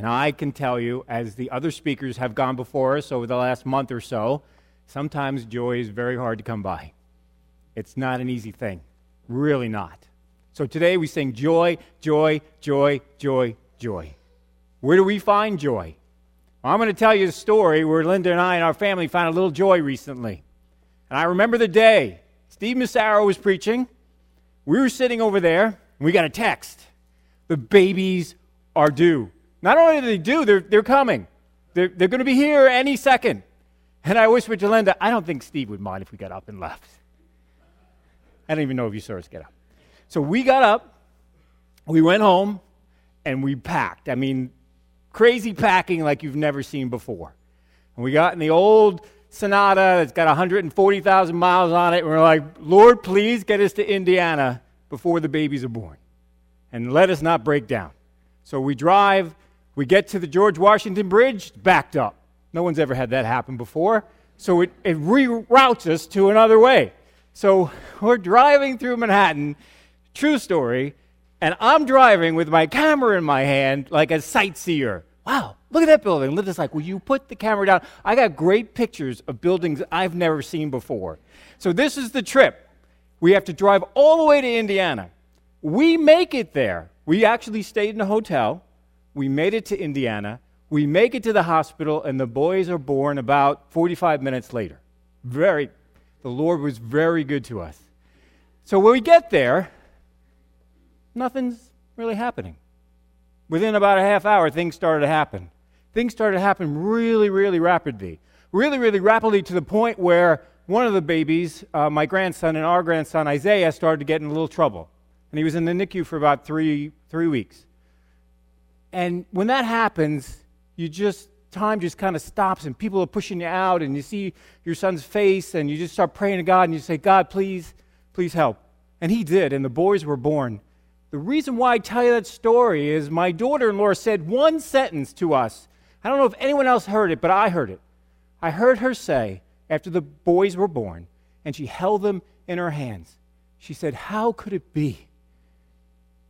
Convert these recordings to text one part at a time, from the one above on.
And I can tell you, as the other speakers have gone before us over the last month or so, sometimes joy is very hard to come by. It's not an easy thing, really not. So today we sing joy, joy, joy, joy, joy. Where do we find joy? Well, I'm going to tell you a story where Linda and I and our family found a little joy recently. And I remember the day Steve Massaro was preaching. We were sitting over there, and we got a text. The babies are due. Not only do they do, they're, they're coming. They're, they're going to be here any second. And I whispered to Linda, I don't think Steve would mind if we got up and left. I don't even know if you saw us get up. So we got up, we went home, and we packed. I mean, crazy packing like you've never seen before. And we got in the old Sonata that's got 140,000 miles on it, and we're like, Lord, please get us to Indiana before the babies are born. And let us not break down. So we drive, we get to the George Washington Bridge, backed up. No one's ever had that happen before. So it, it reroutes us to another way. So we're driving through Manhattan, true story, and I'm driving with my camera in my hand like a sightseer. Wow, look at that building. Linda's like, Will you put the camera down? I got great pictures of buildings I've never seen before. So this is the trip. We have to drive all the way to Indiana. We make it there. We actually stayed in a hotel. We made it to Indiana. We make it to the hospital, and the boys are born about 45 minutes later. Very, the Lord was very good to us. So when we get there, nothing's really happening. Within about a half hour, things started to happen. Things started to happen really, really rapidly. Really, really rapidly to the point where one of the babies, uh, my grandson and our grandson Isaiah, started to get in a little trouble. And he was in the NICU for about three, three weeks. And when that happens, you just, time just kind of stops and people are pushing you out and you see your son's face and you just start praying to God and you say, God, please, please help. And he did, and the boys were born. The reason why I tell you that story is my daughter in law said one sentence to us. I don't know if anyone else heard it, but I heard it. I heard her say, after the boys were born, and she held them in her hands, she said, How could it be?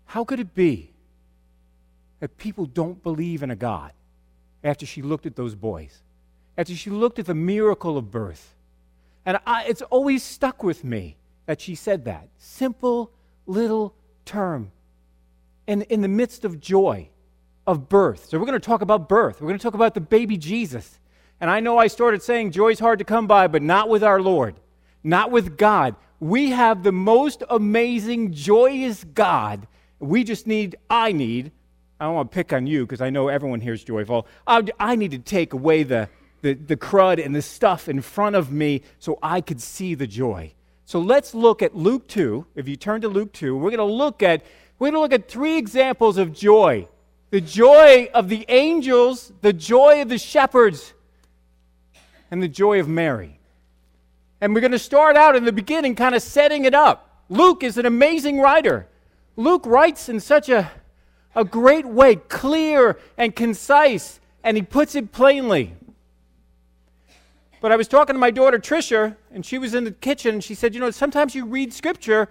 How could it be that people don't believe in a God after she looked at those boys? After she looked at the miracle of birth? And I, it's always stuck with me that she said that. Simple little term in, in the midst of joy of birth. So, we're going to talk about birth. We're going to talk about the baby Jesus. And I know I started saying joy's hard to come by, but not with our Lord, not with God. We have the most amazing, joyous God. We just need, I need, I don't want to pick on you because I know everyone here is joyful. I, I need to take away the, the, the crud and the stuff in front of me so I could see the joy. So let's look at Luke 2. If you turn to Luke 2, we're going to look at we're going to look at three examples of joy. The joy of the angels, the joy of the shepherds, and the joy of Mary. And we're going to start out in the beginning kind of setting it up. Luke is an amazing writer. Luke writes in such a, a great way, clear and concise, and he puts it plainly. But I was talking to my daughter Tricia, and she was in the kitchen, and she said, You know, sometimes you read scripture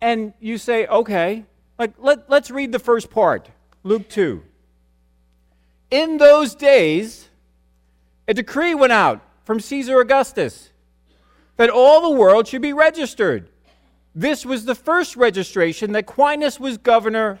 and you say, Okay, like let, let's read the first part Luke 2. In those days, a decree went out from Caesar Augustus that all the world should be registered. This was the first registration that Quirinius was governor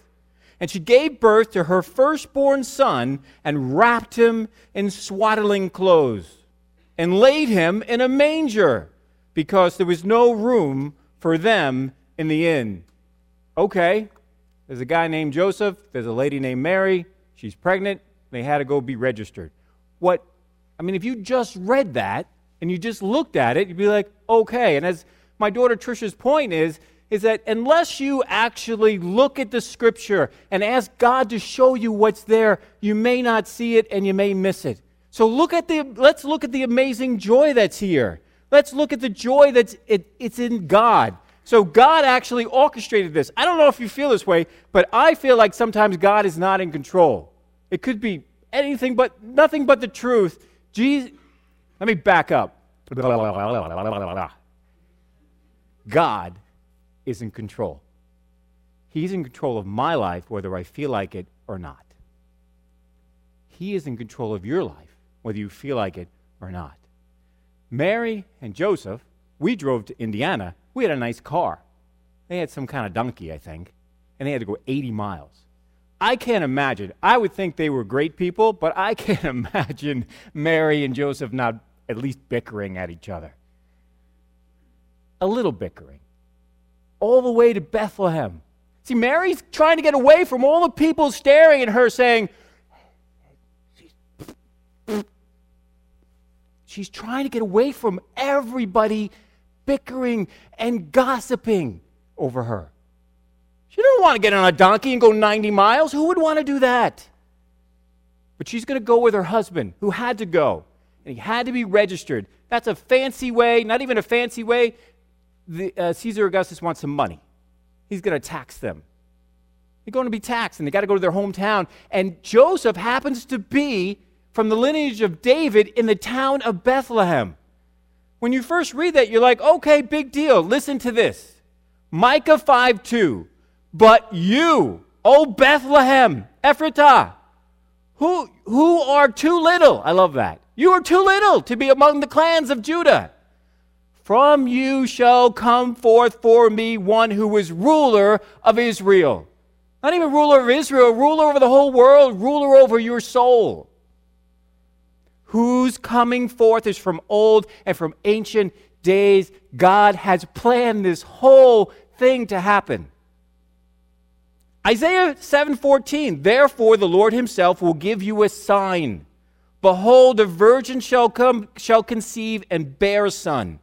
And she gave birth to her firstborn son and wrapped him in swaddling clothes and laid him in a manger because there was no room for them in the inn. Okay, there's a guy named Joseph, there's a lady named Mary, she's pregnant, they had to go be registered. What, I mean, if you just read that and you just looked at it, you'd be like, okay. And as my daughter Trisha's point is, is that unless you actually look at the scripture and ask God to show you what's there, you may not see it and you may miss it. So look at the let's look at the amazing joy that's here. Let's look at the joy that's it, it's in God. So God actually orchestrated this. I don't know if you feel this way, but I feel like sometimes God is not in control. It could be anything but nothing but the truth. Jesus, let me back up. God is in control. He's in control of my life, whether I feel like it or not. He is in control of your life, whether you feel like it or not. Mary and Joseph, we drove to Indiana. We had a nice car. They had some kind of donkey, I think, and they had to go 80 miles. I can't imagine. I would think they were great people, but I can't imagine Mary and Joseph not at least bickering at each other. A little bickering. All the way to Bethlehem. See, Mary's trying to get away from all the people staring at her saying, She's trying to get away from everybody bickering and gossiping over her. She don't want to get on a donkey and go 90 miles. Who would want to do that? But she's going to go with her husband, who had to go, and he had to be registered. That's a fancy way, not even a fancy way. The, uh, Caesar Augustus wants some money. He's going to tax them. They're going to be taxed, and they got to go to their hometown. And Joseph happens to be from the lineage of David in the town of Bethlehem. When you first read that, you're like, okay, big deal. Listen to this Micah 5 2. But you, O Bethlehem, Ephratah, who, who are too little, I love that. You are too little to be among the clans of Judah. From you shall come forth for me one who is ruler of Israel. Not even ruler of Israel, ruler over the whole world, ruler over your soul whose coming forth is from old and from ancient days. God has planned this whole thing to happen. Isaiah 7:14 Therefore the Lord himself will give you a sign behold a virgin shall come shall conceive and bear a son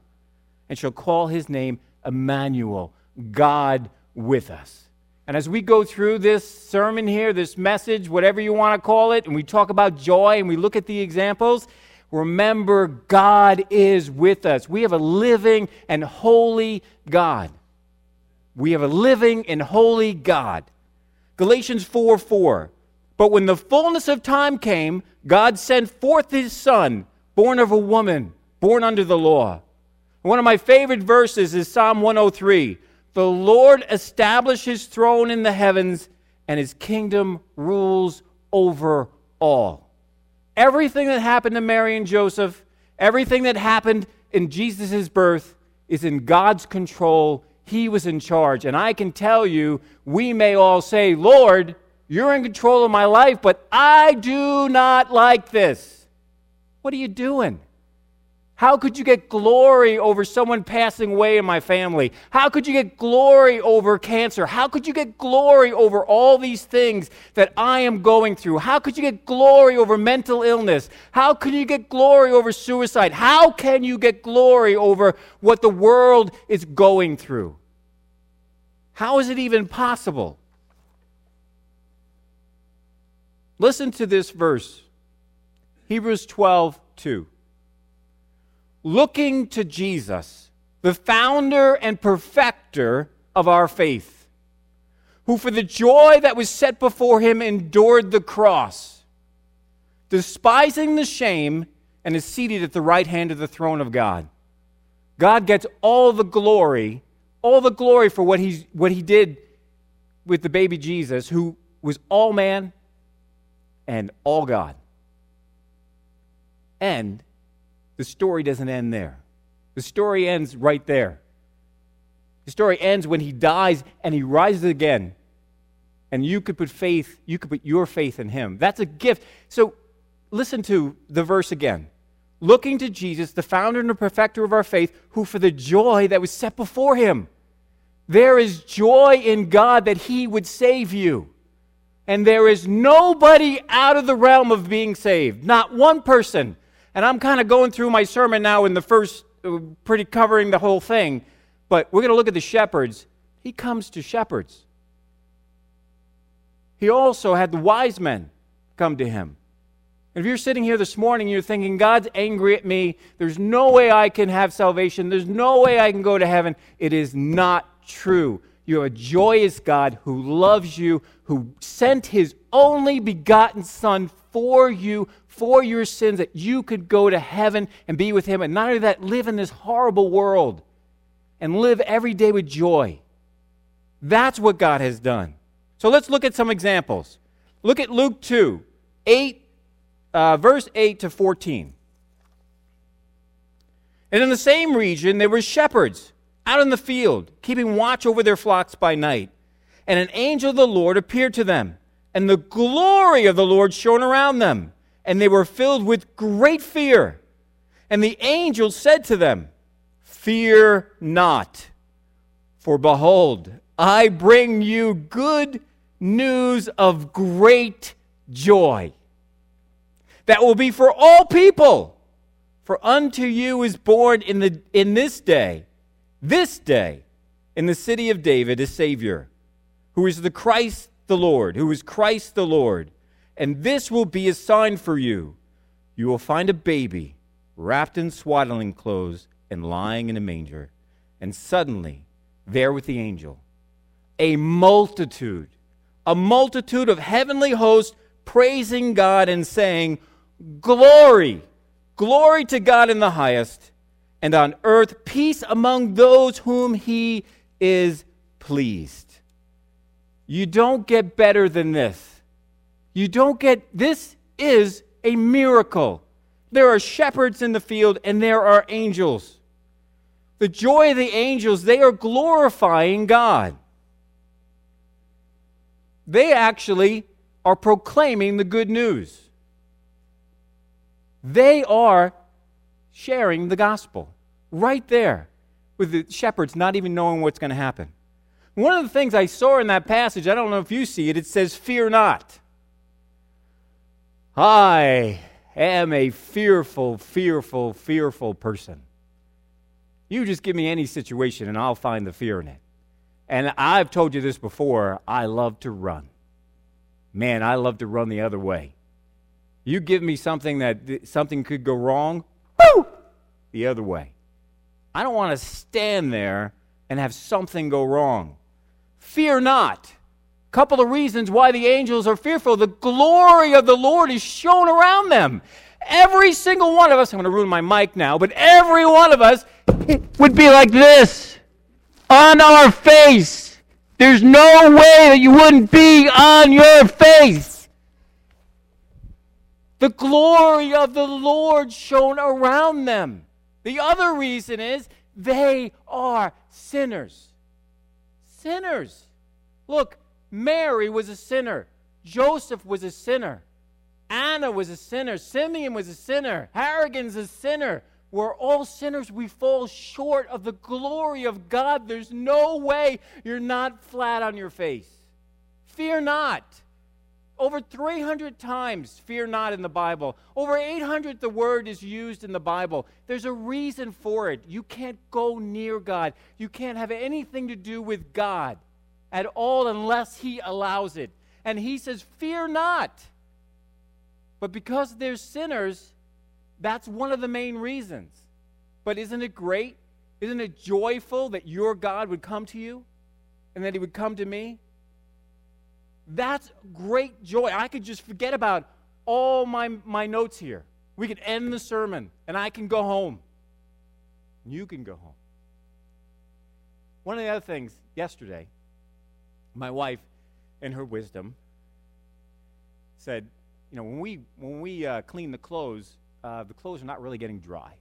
and shall call his name Emmanuel God with us. And as we go through this sermon here, this message, whatever you want to call it, and we talk about joy and we look at the examples, remember God is with us. We have a living and holy God. We have a living and holy God. Galatians 4 4. But when the fullness of time came, God sent forth his Son, born of a woman, born under the law. One of my favorite verses is Psalm 103. The Lord established his throne in the heavens, and his kingdom rules over all. Everything that happened to Mary and Joseph, everything that happened in Jesus' birth, is in God's control. He was in charge. And I can tell you, we may all say, Lord, you're in control of my life, but I do not like this. What are you doing? How could you get glory over someone passing away in my family? How could you get glory over cancer? How could you get glory over all these things that I am going through? How could you get glory over mental illness? How can you get glory over suicide? How can you get glory over what the world is going through? How is it even possible? Listen to this verse Hebrews 12 2 looking to Jesus, the founder and perfecter of our faith, who for the joy that was set before him endured the cross, despising the shame, and is seated at the right hand of the throne of God. God gets all the glory, all the glory for what, he's, what he did with the baby Jesus, who was all man and all God. And the story doesn't end there. The story ends right there. The story ends when he dies and he rises again. And you could put faith, you could put your faith in him. That's a gift. So listen to the verse again. Looking to Jesus, the founder and the perfecter of our faith, who for the joy that was set before him, there is joy in God that he would save you. And there is nobody out of the realm of being saved, not one person. And I'm kind of going through my sermon now in the first, uh, pretty covering the whole thing. But we're going to look at the shepherds. He comes to shepherds. He also had the wise men come to him. If you're sitting here this morning, you're thinking, God's angry at me. There's no way I can have salvation. There's no way I can go to heaven. It is not true. You have a joyous God who loves you, who sent his only begotten Son for you, for your sins, that you could go to heaven and be with him. And not only that, live in this horrible world and live every day with joy. That's what God has done. So let's look at some examples. Look at Luke 2, 8, uh, verse 8 to 14. And in the same region, there were shepherds out in the field, keeping watch over their flocks by night. And an angel of the Lord appeared to them, and the glory of the Lord shone around them, and they were filled with great fear. And the angel said to them, Fear not, for behold, I bring you good news of great joy that will be for all people. For unto you is born in, the, in this day, this day, in the city of David, a Savior, who is the Christ the Lord, who is Christ the Lord. And this will be a sign for you. You will find a baby wrapped in swaddling clothes and lying in a manger. And suddenly, there with the angel, a multitude, a multitude of heavenly hosts praising God and saying, Glory, glory to God in the highest, and on earth peace among those whom he is pleased. You don't get better than this. You don't get, this is a miracle. There are shepherds in the field and there are angels. The joy of the angels, they are glorifying God. They actually are proclaiming the good news. They are sharing the gospel right there with the shepherds not even knowing what's going to happen. One of the things I saw in that passage, I don't know if you see it, it says, Fear not. I am a fearful, fearful, fearful person. You just give me any situation and I'll find the fear in it. And I've told you this before I love to run. Man, I love to run the other way. You give me something that something could go wrong, the other way. I don't want to stand there and have something go wrong. Fear not. A couple of reasons why the angels are fearful. The glory of the Lord is shone around them. Every single one of us, I'm going to ruin my mic now, but every one of us would be like this on our face. There's no way that you wouldn't be on your face the glory of the Lord shone around them. The other reason is they are sinners. Sinners. Look, Mary was a sinner. Joseph was a sinner. Anna was a sinner. Simeon was a sinner. Harrigan's a sinner. We're all sinners. We fall short of the glory of God. There's no way you're not flat on your face. Fear not. Over 300 times, fear not in the Bible. Over 800, the word is used in the Bible. There's a reason for it. You can't go near God, you can't have anything to do with God at all unless He allows it. And He says, Fear not. But because they're sinners, that's one of the main reasons. But isn't it great? Isn't it joyful that your God would come to you and that He would come to me? That's great joy. I could just forget about all my, my notes here. We could end the sermon and I can go home. You can go home. One of the other things yesterday, my wife, in her wisdom, said, you know, when we, when we uh, clean the clothes, uh, the clothes are not really getting dry.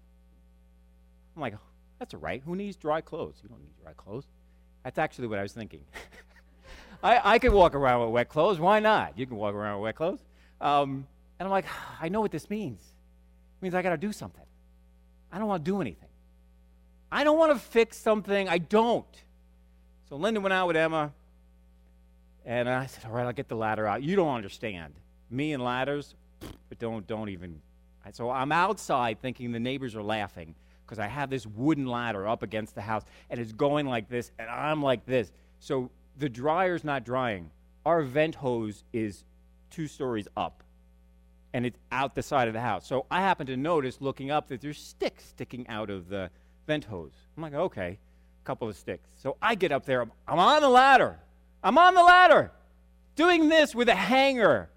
I'm like, that's all right. Who needs dry clothes? You don't need dry clothes. That's actually what I was thinking. I, I could walk around with wet clothes. Why not? You can walk around with wet clothes. Um, and I'm like, I know what this means. It means I got to do something. I don't want to do anything. I don't want to fix something. I don't. So Linda went out with Emma, and I said, "All right, I'll get the ladder out." You don't understand me and ladders, but don't don't even. So I'm outside thinking the neighbors are laughing because I have this wooden ladder up against the house, and it's going like this, and I'm like this. So the dryer's not drying. Our vent hose is two stories up. and it's out the side of the house. So I happen to notice looking up that there's sticks sticking out of the vent hose. I'm like, okay, a couple of sticks. So I get up there. I'm on the ladder. I'm on the ladder doing this with a hanger.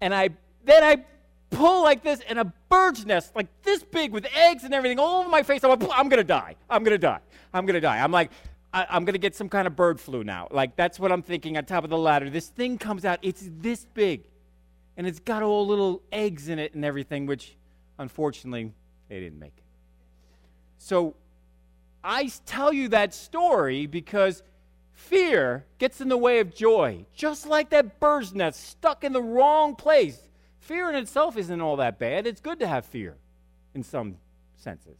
And I then I pull like this, and a bird's nest like this big with eggs and everything all over my face. I'm like, I'm gonna die. I'm gonna die. I'm gonna die. I'm like, I, I'm gonna get some kind of bird flu now. Like that's what I'm thinking on top of the ladder. This thing comes out. It's this big and it's got all little eggs in it and everything, which unfortunately they didn't make. So I tell you that story because fear gets in the way of joy, just like that bird's nest stuck in the wrong place. Fear in itself isn't all that bad. It's good to have fear in some senses.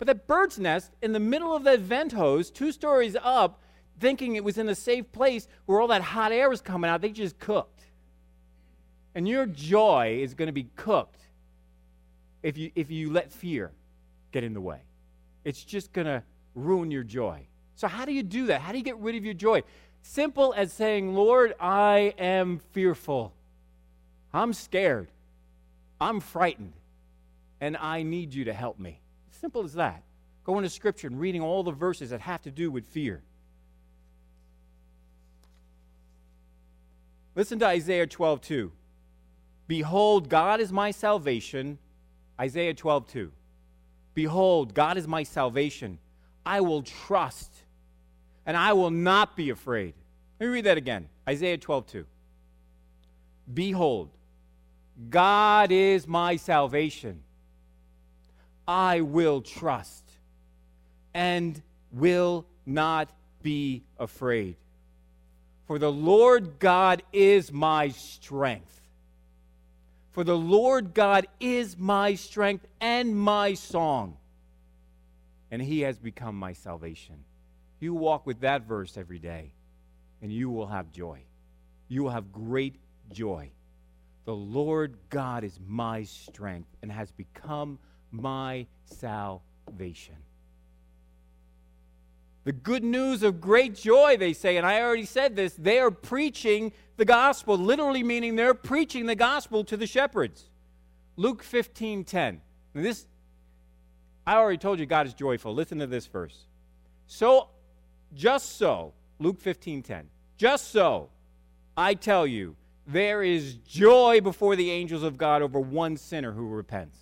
But that bird's nest in the middle of that vent hose, two stories up, thinking it was in a safe place where all that hot air was coming out, they just cooked. And your joy is going to be cooked if you, if you let fear get in the way. It's just going to ruin your joy. So, how do you do that? How do you get rid of your joy? Simple as saying, Lord, I am fearful. I'm scared. I'm frightened. And I need you to help me. Simple as that. Go into Scripture and reading all the verses that have to do with fear. Listen to Isaiah 12 2. Behold, God is my salvation. Isaiah 12, 2. Behold, God is my salvation. I will trust and I will not be afraid. Let me read that again. Isaiah 12, 2. Behold, God is my salvation. I will trust and will not be afraid. For the Lord God is my strength. For the Lord God is my strength and my song, and he has become my salvation. You walk with that verse every day, and you will have joy. You will have great joy. The Lord God is my strength and has become my salvation. The good news of great joy, they say, and I already said this, they are preaching the gospel, literally meaning they're preaching the gospel to the shepherds. Luke 15 10. Now this, I already told you God is joyful. Listen to this verse. So, just so, Luke 15 10. Just so, I tell you, there is joy before the angels of God over one sinner who repents.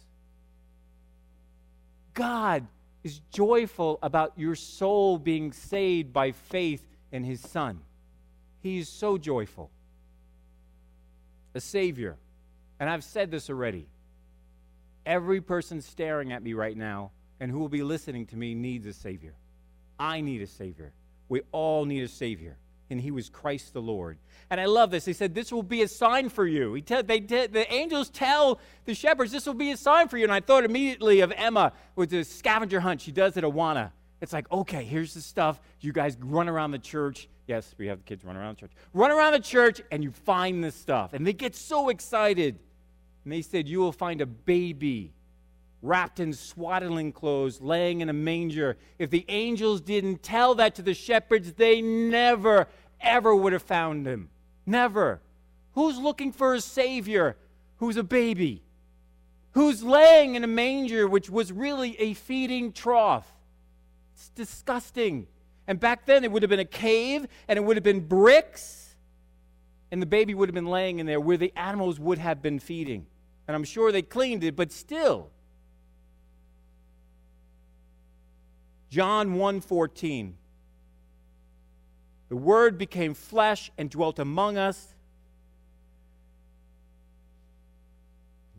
God is joyful about your soul being saved by faith in his Son. He is so joyful. A Savior. And I've said this already. Every person staring at me right now and who will be listening to me needs a Savior. I need a Savior. We all need a Savior and he was Christ the Lord. And I love this. He said, This will be a sign for you. He they te- the angels tell the shepherds, This will be a sign for you. And I thought immediately of Emma with the scavenger hunt she does at Awana. It's like, okay, here's the stuff. You guys run around the church. Yes, we have the kids run around the church. Run around the church and you find this stuff. And they get so excited. And they said, You will find a baby wrapped in swaddling clothes, laying in a manger. If the angels didn't tell that to the shepherds, they never, ever would have found him. Never. Who's looking for a Savior who's a baby? Who's laying in a manger, which was really a feeding trough? It's disgusting. And back then, it would have been a cave, and it would have been bricks, and the baby would have been laying in there where the animals would have been feeding. And I'm sure they cleaned it, but still, John 1:14 The word became flesh and dwelt among us.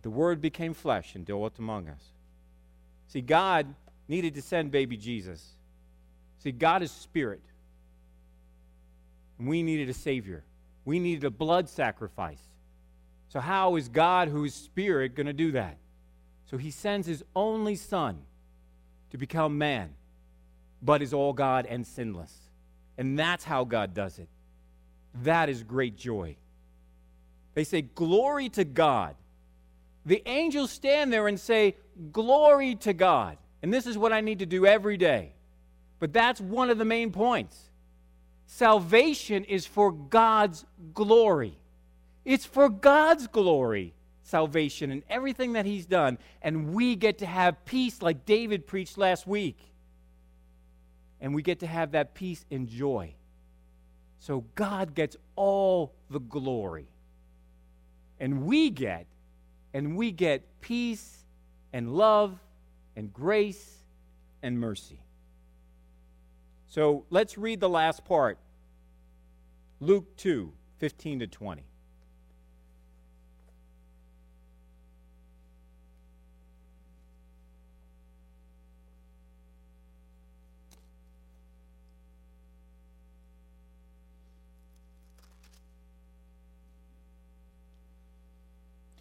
The word became flesh and dwelt among us. See, God needed to send baby Jesus. See, God is spirit. And we needed a savior. We needed a blood sacrifice. So how is God who is spirit going to do that? So he sends his only son to become man but is all God and sinless. And that's how God does it. That is great joy. They say, Glory to God. The angels stand there and say, Glory to God. And this is what I need to do every day. But that's one of the main points. Salvation is for God's glory. It's for God's glory. salvation and everything that He's done, and we get to have peace like David preached last week. And we get to have that peace and joy. So God gets all the glory. And we get, and we get peace and love and grace and mercy. So let's read the last part Luke 2 15 to 20.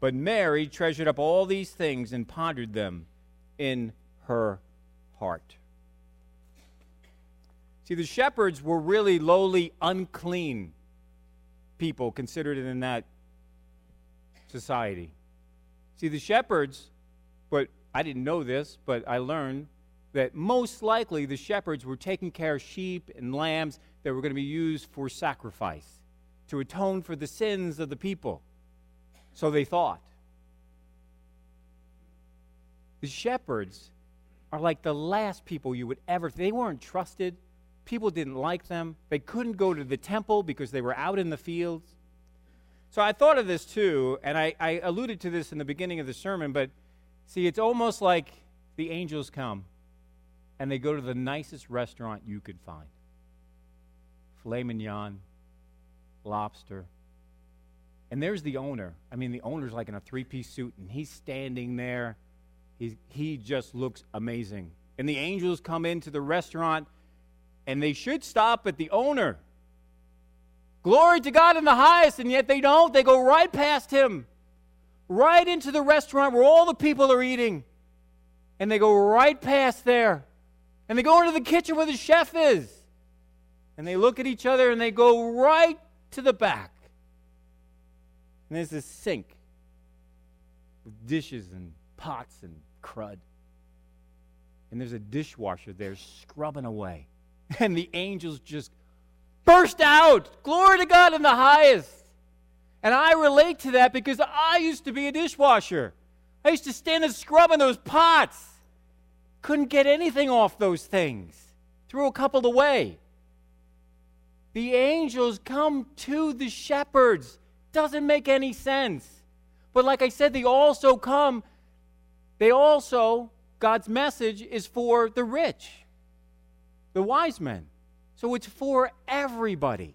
But Mary treasured up all these things and pondered them in her heart. See, the shepherds were really lowly, unclean people considered in that society. See, the shepherds, but I didn't know this, but I learned that most likely the shepherds were taking care of sheep and lambs that were going to be used for sacrifice to atone for the sins of the people. So they thought. The shepherds are like the last people you would ever, they weren't trusted. People didn't like them. They couldn't go to the temple because they were out in the fields. So I thought of this too, and I, I alluded to this in the beginning of the sermon, but see, it's almost like the angels come and they go to the nicest restaurant you could find filet mignon, lobster, and there's the owner. I mean, the owner's like in a three piece suit, and he's standing there. He's, he just looks amazing. And the angels come into the restaurant, and they should stop at the owner. Glory to God in the highest, and yet they don't. They go right past him, right into the restaurant where all the people are eating. And they go right past there. And they go into the kitchen where the chef is. And they look at each other and they go right to the back. And there's this sink with dishes and pots and crud. And there's a dishwasher there scrubbing away. And the angels just burst out. Glory to God in the highest. And I relate to that because I used to be a dishwasher. I used to stand and scrub in those pots. Couldn't get anything off those things. Threw a couple away. The angels come to the shepherds doesn't make any sense. But like I said, they also come, they also, God's message is for the rich, the wise men. So it's for everybody.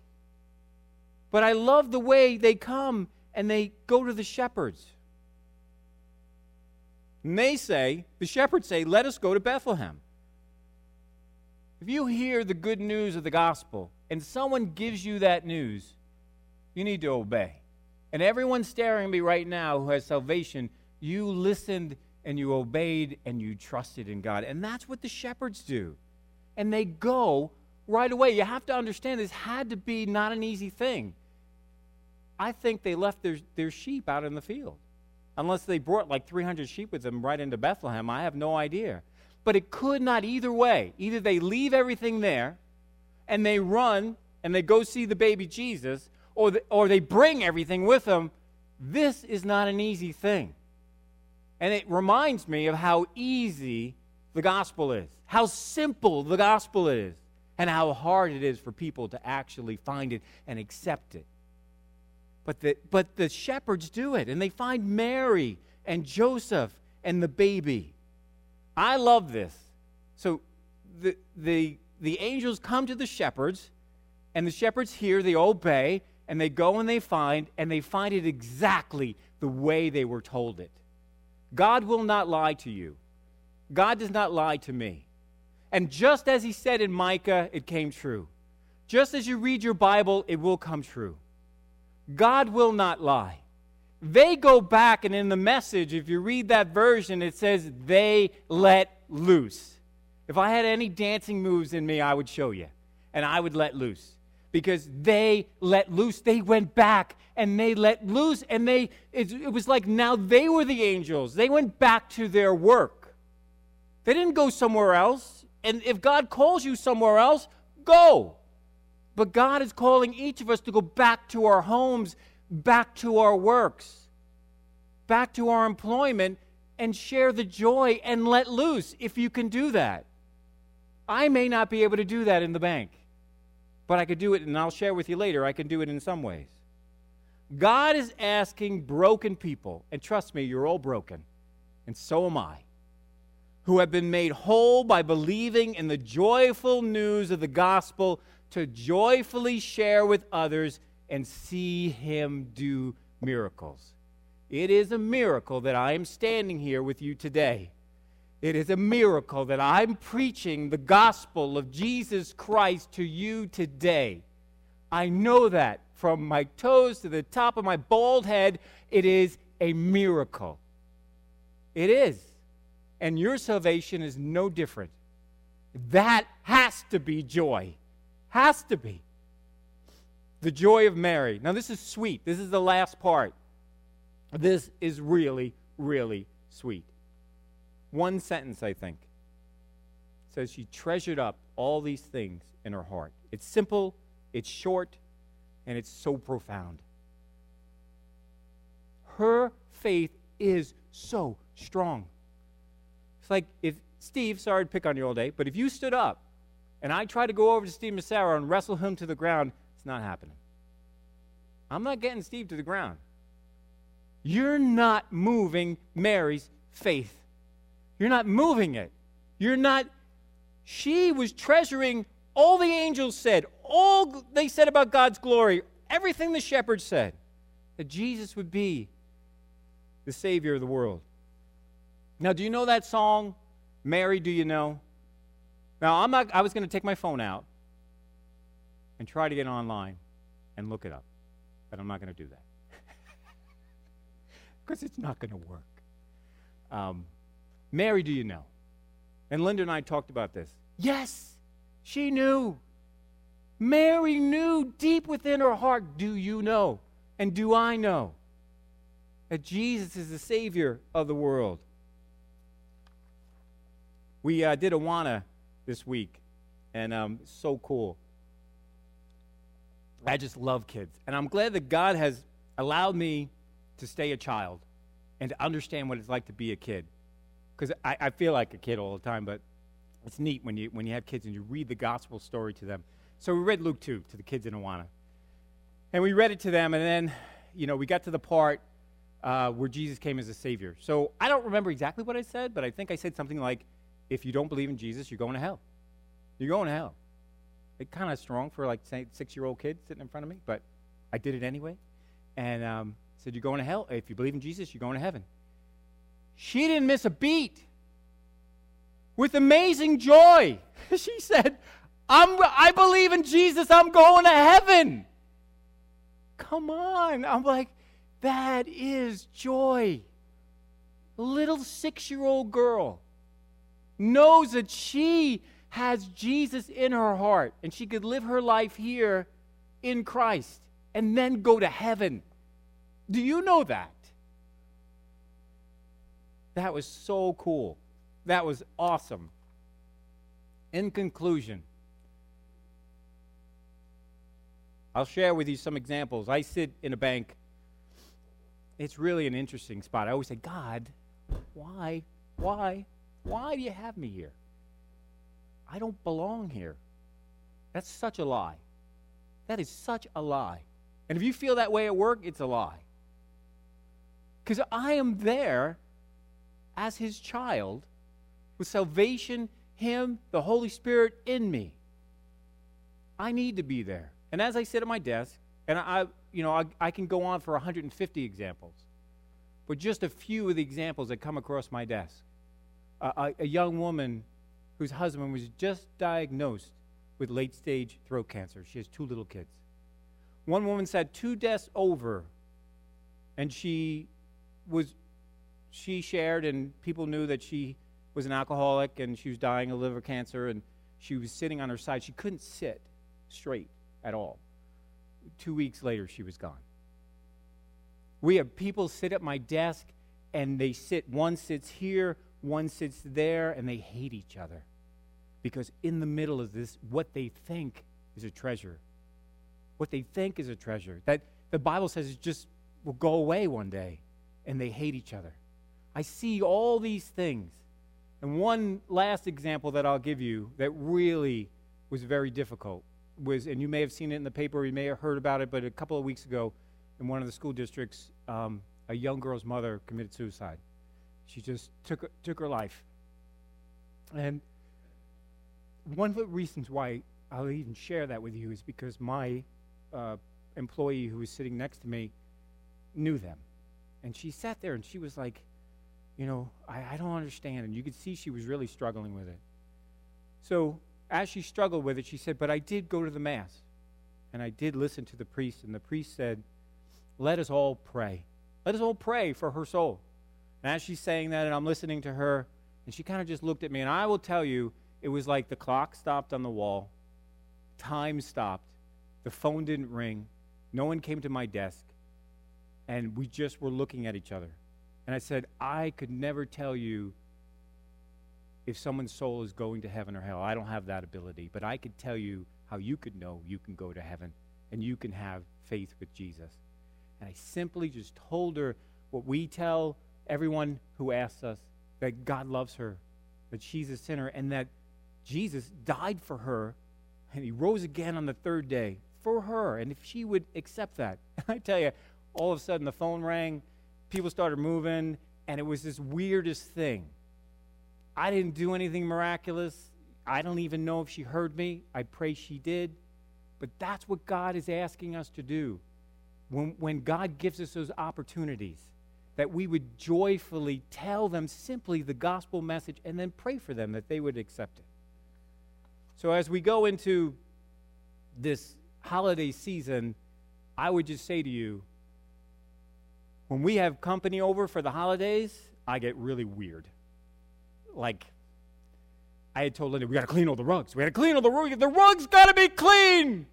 But I love the way they come and they go to the shepherds. And they say, the shepherds say, let us go to Bethlehem. If you hear the good news of the gospel and someone gives you that news, you need to obey. And everyone staring at me right now who has salvation, you listened and you obeyed and you trusted in God. And that's what the shepherds do. And they go right away. You have to understand this had to be not an easy thing. I think they left their, their sheep out in the field. Unless they brought like 300 sheep with them right into Bethlehem, I have no idea. But it could not either way. Either they leave everything there and they run and they go see the baby Jesus, or, the, or they bring everything with them, this is not an easy thing. And it reminds me of how easy the gospel is, how simple the gospel is, and how hard it is for people to actually find it and accept it. But the, but the shepherds do it, and they find Mary and Joseph and the baby. I love this. So the, the, the angels come to the shepherds, and the shepherds hear, they obey, and they go and they find, and they find it exactly the way they were told it. God will not lie to you. God does not lie to me. And just as he said in Micah, it came true. Just as you read your Bible, it will come true. God will not lie. They go back, and in the message, if you read that version, it says they let loose. If I had any dancing moves in me, I would show you, and I would let loose because they let loose. They went back and they let loose, and they it, it, was like now they were the angels. They went back to their work. They didn't go somewhere else. And if God calls you somewhere else, go. But God is calling each of us to go back to our homes, back to our works, back to our employment, and share the joy and let loose if you can do that. I may not be able to do that in the bank, but I could do it, and I'll share with you later, I can do it in some ways. God is asking broken people, and trust me, you're all broken, and so am I, who have been made whole by believing in the joyful news of the gospel to joyfully share with others and see Him do miracles. It is a miracle that I am standing here with you today. It is a miracle that I'm preaching the gospel of Jesus Christ to you today. I know that from my toes to the top of my bald head. It is a miracle. It is. And your salvation is no different. That has to be joy. Has to be. The joy of Mary. Now, this is sweet. This is the last part. This is really, really sweet. One sentence, I think, says she treasured up all these things in her heart. It's simple, it's short, and it's so profound. Her faith is so strong. It's like if Steve, sorry to pick on you all day, but if you stood up and I try to go over to Steve Massaro and wrestle him to the ground, it's not happening. I'm not getting Steve to the ground. You're not moving Mary's faith. You're not moving it. You're not. She was treasuring all the angels said, all they said about God's glory, everything the shepherds said, that Jesus would be the Savior of the world. Now, do you know that song, Mary, Do You Know? Now, I'm not, I was going to take my phone out and try to get online and look it up, but I'm not going to do that because it's not going to work. Um, Mary, do you know? And Linda and I talked about this. Yes, she knew. Mary knew deep within her heart do you know? And do I know? That Jesus is the Savior of the world. We uh, did Awana this week, and um, so cool. I just love kids. And I'm glad that God has allowed me to stay a child and to understand what it's like to be a kid. Because I, I feel like a kid all the time, but it's neat when you, when you have kids and you read the gospel story to them. So we read Luke 2 to the kids in Awana. And we read it to them, and then, you know, we got to the part uh, where Jesus came as a Savior. So I don't remember exactly what I said, but I think I said something like, if you don't believe in Jesus, you're going to hell. You're going to hell. It kind of strong for like six year old kid sitting in front of me, but I did it anyway. And um, said, You're going to hell. If you believe in Jesus, you're going to heaven. She didn't miss a beat. With amazing joy, she said, I'm, I believe in Jesus. I'm going to heaven. Come on. I'm like, that is joy. Little six year old girl knows that she has Jesus in her heart and she could live her life here in Christ and then go to heaven. Do you know that? That was so cool. That was awesome. In conclusion, I'll share with you some examples. I sit in a bank. It's really an interesting spot. I always say, God, why, why, why do you have me here? I don't belong here. That's such a lie. That is such a lie. And if you feel that way at work, it's a lie. Because I am there as his child with salvation, him, the Holy Spirit in me. I need to be there. And as I sit at my desk, and I, you know, I, I can go on for 150 examples, but just a few of the examples that come across my desk. a, a young woman whose husband was just diagnosed with late stage throat cancer. She has two little kids. One woman sat two desks over and she was she shared and people knew that she was an alcoholic and she was dying of liver cancer and she was sitting on her side. She couldn't sit straight at all. Two weeks later she was gone. We have people sit at my desk and they sit one sits here one sits there and they hate each other. Because in the middle of this what they think is a treasure what they think is a treasure that the bible says it just will go away one day and they hate each other I see all these things. And one last example that I'll give you that really was very difficult was, and you may have seen it in the paper, you may have heard about it, but a couple of weeks ago in one of the school districts, um, a young girl's mother committed suicide. She just took, took her life. And one of the reasons why I'll even share that with you is because my uh, employee who was sitting next to me knew them. And she sat there and she was like, you know, I, I don't understand. And you could see she was really struggling with it. So as she struggled with it, she said, But I did go to the Mass. And I did listen to the priest. And the priest said, Let us all pray. Let us all pray for her soul. And as she's saying that, and I'm listening to her, and she kind of just looked at me. And I will tell you, it was like the clock stopped on the wall, time stopped, the phone didn't ring, no one came to my desk, and we just were looking at each other. And I said, I could never tell you if someone's soul is going to heaven or hell. I don't have that ability. But I could tell you how you could know you can go to heaven and you can have faith with Jesus. And I simply just told her what we tell everyone who asks us that God loves her, that she's a sinner, and that Jesus died for her and he rose again on the third day for her. And if she would accept that, I tell you, all of a sudden the phone rang people started moving, and it was this weirdest thing. I didn't do anything miraculous. I don't even know if she heard me. I pray she did. But that's what God is asking us to do. When, when God gives us those opportunities, that we would joyfully tell them simply the gospel message and then pray for them that they would accept it. So as we go into this holiday season, I would just say to you, when we have company over for the holidays, I get really weird. Like, I had told Linda, we got to clean all the rugs. We got to clean all the rugs. The rugs got to be clean.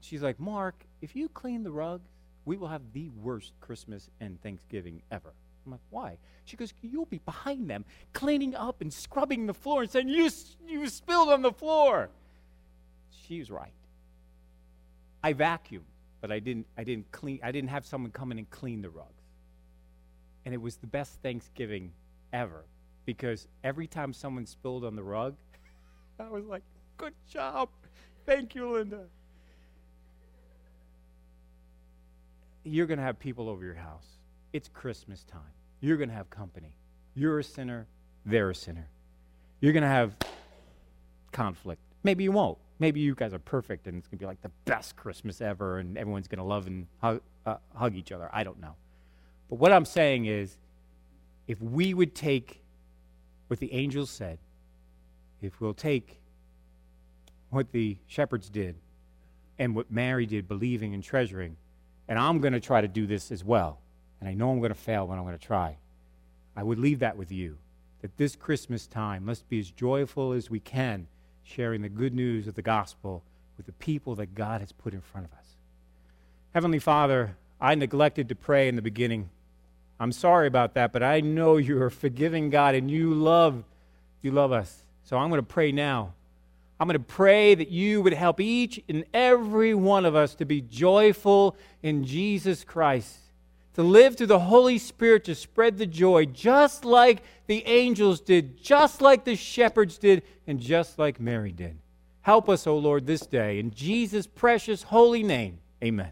She's like, Mark, if you clean the rugs, we will have the worst Christmas and Thanksgiving ever. I'm like, why? She goes, you'll be behind them, cleaning up and scrubbing the floor and saying, you, you spilled on the floor. She's right. I vacuum but I didn't, I didn't clean, I didn't have someone come in and clean the rugs. And it was the best Thanksgiving ever because every time someone spilled on the rug, I was like, good job. Thank you, Linda. You're going to have people over your house. It's Christmas time. You're going to have company. You're a sinner, they're a sinner. You're going to have conflict. Maybe you won't maybe you guys are perfect and it's going to be like the best Christmas ever and everyone's going to love and hug, uh, hug each other. I don't know. But what I'm saying is, if we would take what the angels said, if we'll take what the shepherds did and what Mary did, believing and treasuring, and I'm going to try to do this as well, and I know I'm going to fail, but I'm going to try. I would leave that with you that this Christmas time must be as joyful as we can sharing the good news of the gospel with the people that God has put in front of us. Heavenly Father, I neglected to pray in the beginning. I'm sorry about that, but I know you're a forgiving God and you love you love us. So I'm going to pray now. I'm going to pray that you would help each and every one of us to be joyful in Jesus Christ to live through the Holy Spirit to spread the joy, just like the angels did, just like the shepherds did, and just like Mary did. Help us, O Lord, this day. In Jesus' precious holy name, amen.